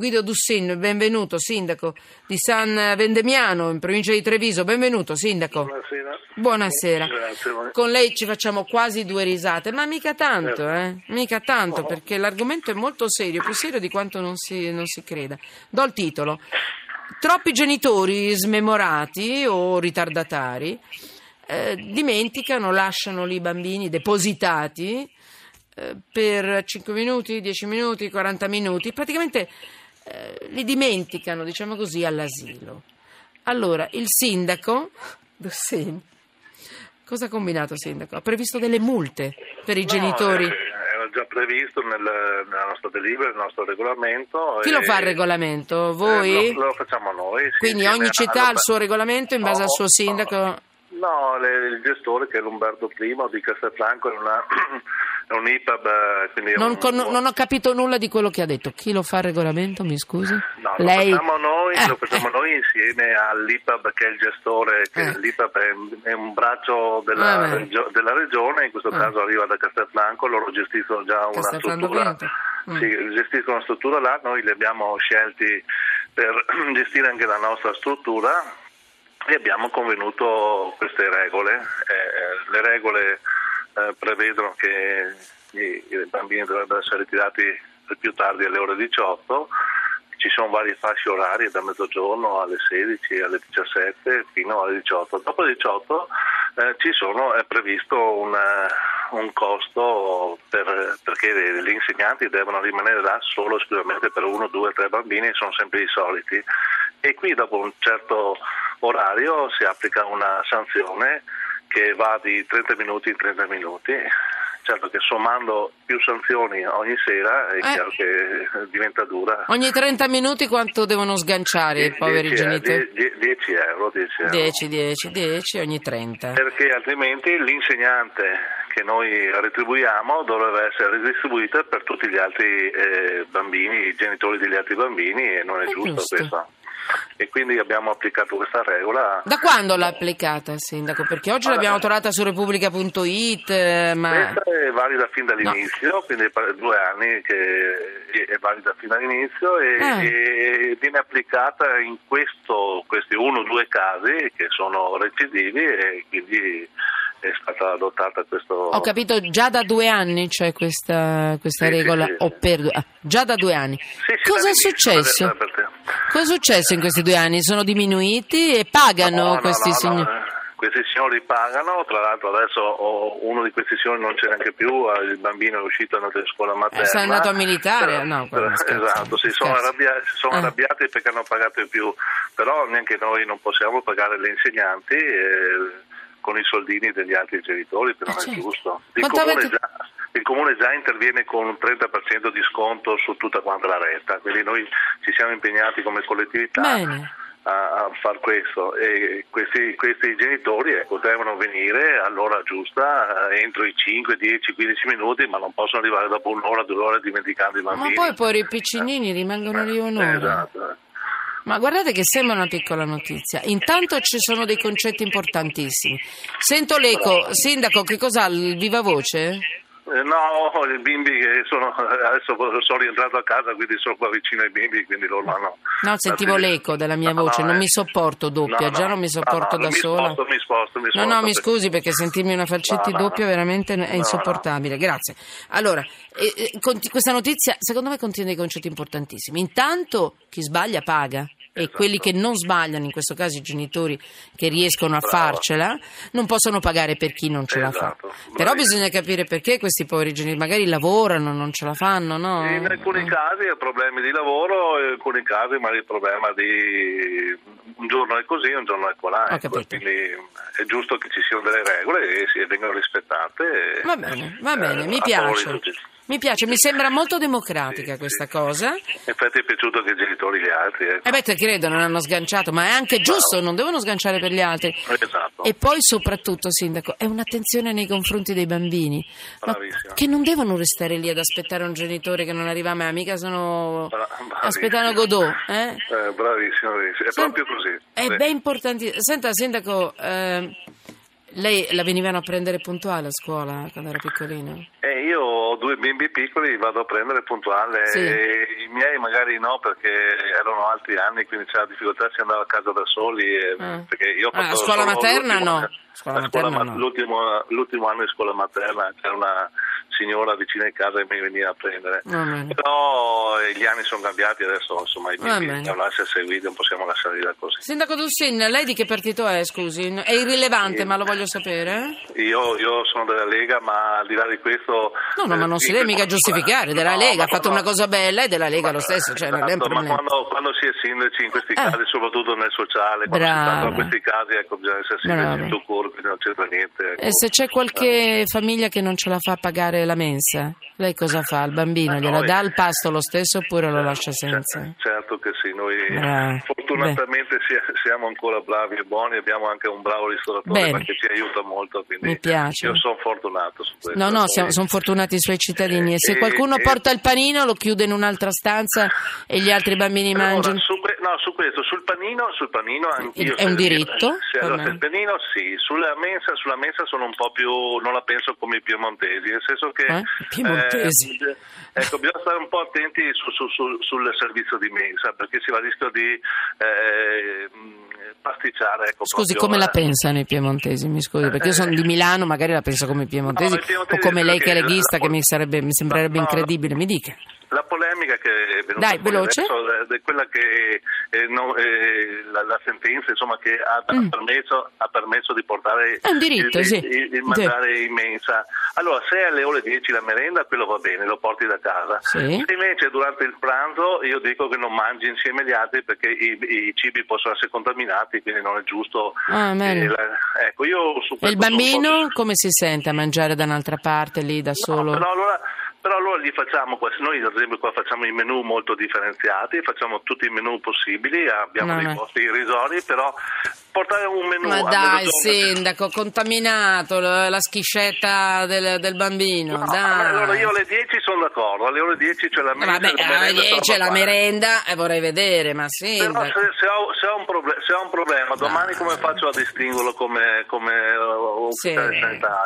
Guido Dussin, benvenuto, sindaco di San Vendemiano, in provincia di Treviso. Benvenuto, sindaco. Buonasera. Buonasera. Grazie. Con lei ci facciamo quasi due risate, ma mica tanto, eh? Mica tanto, perché l'argomento è molto serio, più serio di quanto non si, non si creda. Do il titolo. Troppi genitori smemorati o ritardatari eh, dimenticano, lasciano lì i bambini depositati eh, per 5 minuti, 10 minuti, 40 minuti, praticamente eh, li dimenticano, diciamo così, all'asilo. Allora, il sindaco, Dossini, cosa ha combinato il sindaco? Ha previsto delle multe per i No, genitori? eh, Era già previsto nel, nella nostra delibera, nel nostro regolamento. Chi lo fa il regolamento? eh, Voi? lo, lo facciamo noi. sì, Quindi ogni città ha il suo regolamento in base No, al suo no. sindaco? No, le- il gestore che è l'Umberto I di Castelfranco è, una, un IPAB. eh, Non, un- con- non ho capito nulla di quello che ha detto. Chi lo fa il regolamento, mi scusi? No, Lei? lo facciamo noi, Eh, lo facciamo eh. noi insieme all'IPAB che è il gestore, che Eh. l'IPAB è, è un braccio della, Ah, regio- della regione, in questo Ah. caso arriva da Castelfranco, loro gestiscono già una struttura. Mm. Sì, gestiscono una struttura là, noi li abbiamo scelti per gestire anche la nostra struttura e abbiamo convenuto queste regole. Eh, le regole eh, prevedono che i, bambini dovrebbero essere ritirati più tardi alle ore 18 ci sono varie fasce orarie da mezzogiorno alle 16, alle 17 fino alle 18. Dopo le 18 eh, sono, è previsto un, eh, un costo per- perché gli insegnanti devono rimanere là solo esclusivamente per uno, due, tre bambini, sono sempre i soliti. E qui dopo un certo orario si applica una sanzione che va di 30 minuti in 30 minuti. Certo che sommando più sanzioni ogni sera è Eh. chiaro che diventa dura. Ogni 30 minuti quanto devono sganciare i poveri 10 genitori? 10 euro, 10 euro. 10, 10, 10 ogni 30. Perché altrimenti l'insegnante che noi retribuiamo dovrebbe essere redistribuita per tutti gli altri eh, bambini, i genitori degli altri bambini e non è, È giusto, giusto. questo. E quindi abbiamo applicato questa regola. Da quando l'ha applicata, sindaco? Perché oggi l'abbiamo trovata su Repubblica.it, eh, ma... Questa è valida fin dall'inizio, quindi per due anni che è valida fin dall'inizio e, Ah. e viene applicata in questo, questi uno o due casi che sono recidivi e quindi è stata adottata questo... Ho capito, già da due anni c'è questa, questa Sì, regola, sì, sì. o per ah, già da due anni. Cosa è successo? per- Cosa è successo in questi due anni? Sono diminuiti e pagano No, no, questi no, signori? no, eh, Questi signori pagano, tra l'altro adesso oh, uno di questi signori non c'è neanche più, eh, il bambino è uscito, è andato in scuola materna. Eh, se è andato a militare? Però- No, però- esatto, si sono, arrabbia- si sono Ah. arrabbiati perché hanno pagato di più, però neanche noi non possiamo pagare le insegnanti eh, con i soldini degli altri genitori, che non è certo. giusto. Il comune, già, il comune già interviene con un 30% di sconto su tutta quanta la retta, quindi noi ci siamo impegnati come collettività Bene. a, far questo e questi, questi genitori ecco, devono venire all'ora giusta eh, entro i 5, 10, 15 minuti ma non possono arrivare dopo un'ora, due ore dimenticando i Ma bambini. poi poi i piccinini rimangono lì Eh, un'ora. esatto. Ma guardate che sembra una piccola notizia. Intanto ci sono dei concetti importantissimi. Sento l'eco, sindaco, che cos'ha il viva voce? Eh, No, i bimbi che sono adesso sono rientrato a casa, quindi sono qua vicino ai bimbi, quindi loro hanno. No, sentivo l'eco della mia No, voce, no, non eh. mi sopporto doppia, No, già no, non mi no, sopporto no, da mi sola. Sposto, mi sposto, mi No, sposto, no, mi perché- scusi perché sentirmi una falcetti No, no, doppia no. veramente è No, no. insopportabile. Grazie. Allora, eh, eh, conti- questa notizia secondo me contiene dei concetti importantissimi. Intanto chi sbaglia paga. E Esatto. quelli che non sbagliano, in questo caso i genitori che riescono a farcela, non possono pagare per chi non ce la fa. Esatto, Però bisogna capire perché questi poveri genitori magari lavorano, non ce la fanno, no? In alcuni casi è problemi di lavoro, in alcuni casi magari il problema di un giorno è così, un giorno è colà. Ecco. Quindi è giusto che ci siano delle regole e vengano rispettate. Va bene, va bene, eh, mi favore piace. Mi piace, mi sembra molto democratica Sì, questa sì. cosa. Infatti è piaciuto anche ai genitori gli altri. Ecco. Eh beh, te credo, non hanno sganciato, ma è anche giusto, non devono sganciare per gli altri. Esatto. E poi soprattutto, Sindaco, è un'attenzione nei confronti dei bambini, ma che non devono restare lì ad aspettare un genitore che non arriva mai, mica sono... Bra- aspettano Godot, eh? Eh, bravissimo, bravissimo. È Sent- proprio così. È Sì. ben importante. Senta, Sindaco, eh, lei la venivano a prendere puntuale a scuola quando era piccolino? Eh, io due bimbi piccoli li vado a prendere puntuale Sì. e i miei magari no perché erano altri anni, quindi c'era difficoltà, si andava a casa da soli. e- Ah. perché io ho Ah, fatto scuola solo materna no. Scuola la scuola materna ma- no. l'ultimo, l'ultimo anno di scuola materna c'era una signora vicina in casa che mi veniva a prendere. Però eh, gli anni sono cambiati adesso, insomma, i bimbi devono essere seguiti, non possiamo lasciarli da così. Sindaco Dussin, lei di che partito è, scusi? È irrilevante, ma lo voglio sapere. Io, io sono della Lega, ma al di là di questo... No, no, ma non si deve mica giustificare, della No, Lega, ha ma fatto quando- una cosa bella e della Lega lo stesso, cioè non è un Esatto, ma problema. quando, quando si è sindaci in questi Eh. casi, soprattutto nel sociale, quando si Brava. trattano questi casi, ecco, bisogna essere sindaci in tutto corpo, non c'entra niente. ecco. E se c'è qualche famiglia che non ce la fa pagare la mensa, lei cosa fa? Il bambino gliela Noi- dà il pasto lo stesso oppure lo lascia senza? Cer- Certo che sì, noi Ah, fortunatamente si- siamo ancora bravi e buoni, abbiamo anche un bravo ristoratore che ci aiuta molto, quindi Mi piace. io sono fortunato su questo. No, no, siamo- sono fortunati i suoi cittadini. E se qualcuno eh, porta il panino lo chiude in un'altra stanza e gli altri bambini Allora, mangiano. No, su questo, sul panino, sul panino anch'io. È un se- diritto? Sì, allora, sul panino sì, sulla mensa, sulla mensa sono un po' più, non la penso come i piemontesi, nel senso che... Eh? Piemontesi. eh, ecco, bisogna stare un po' attenti su- su- su- sul servizio di mensa, perché si va a rischio di eh, pasticciare. Ecco, Scusi, proprio, come la eh. pensano i piemontesi? Mi scusi, perché io sono di Milano, magari la penso come i piemontesi, No, i piemontesi o come lei che è leghista, che mi, sarebbe- mi sembrerebbe no. incredibile. Mi dica. Che è venuta Dai, veloce. adesso è quella che eh, no, eh, la, la sentenza insomma, che ha, ha permesso, ha permesso di portare Mm. È un diritto, il, sì. il- il mangiare in mensa. Allora, se alle ore 10 la merenda, quello va bene, lo porti da casa. Sì. Se invece durante il pranzo io dico che non mangi insieme agli altri perché i, i cibi possono essere contaminati, quindi non è giusto. Ah, eh, la- ecco, io su E il bambino come si sente a mangiare da un'altra parte lì da No, solo? allora, però allora gli facciamo. Noi ad esempio qua facciamo i menù molto differenziati, facciamo tutti i menù possibili, abbiamo No, dei no. posti irrisori, però portare un menù Ma dai, sindaco, contaminato la schiscetta del, del bambino. No, allora io alle 10 sono d'accordo, alle ore 10 c'è la mensa, Vabbè, alle merenda, 10 sono la merenda e vorrei vedere, ma Però sindaco. se, se ho, se ho un proble- se ho un problema, domani come faccio a distinguerlo come, come uh, Sì,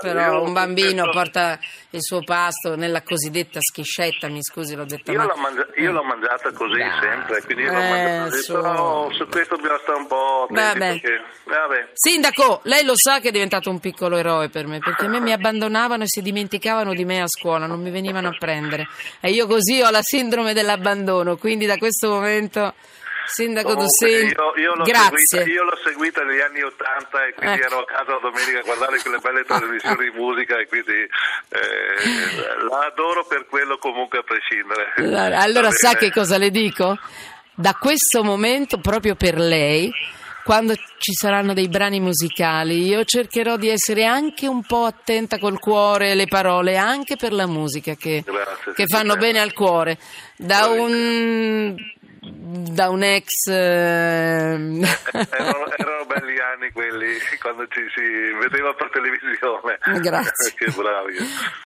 però un bambino penso- porta il suo pasto nella cosiddetta schiscetta, mi scusi, l'ho detta Io male. l'ho, mangia- io l'ho mangiata così Dai. sempre, quindi io l'ho Eh, mangiata così, su. però su questo bisogna stare un po' attenti Vabbè. perché... Vabbè. Sindaco, lei lo sa che è diventato un piccolo eroe per me, perché a me mi abbandonavano e si dimenticavano di me a scuola, non mi venivano a prendere. E io così ho la sindrome dell'abbandono, quindi da questo momento, Sindaco Comunque, Dussin, io, io l'ho grazie. Seguita, io l'ho seguita negli anni Ottanta e quindi Ecco. ero a casa la domenica a guardare quelle belle trasmissioni di musica e quindi eh, la adoro per quello comunque a prescindere. Allora, allora sa che cosa le dico? Da questo momento, proprio per lei, quando ci saranno dei brani musicali, io cercherò di essere anche un po' attenta col cuore e le parole, anche per la musica che, Grazie, che fanno bene al cuore. Da un, da un ex... ehm, erano, erano belli anni quelli quando ci si vedeva per televisione. Grazie. che bravi.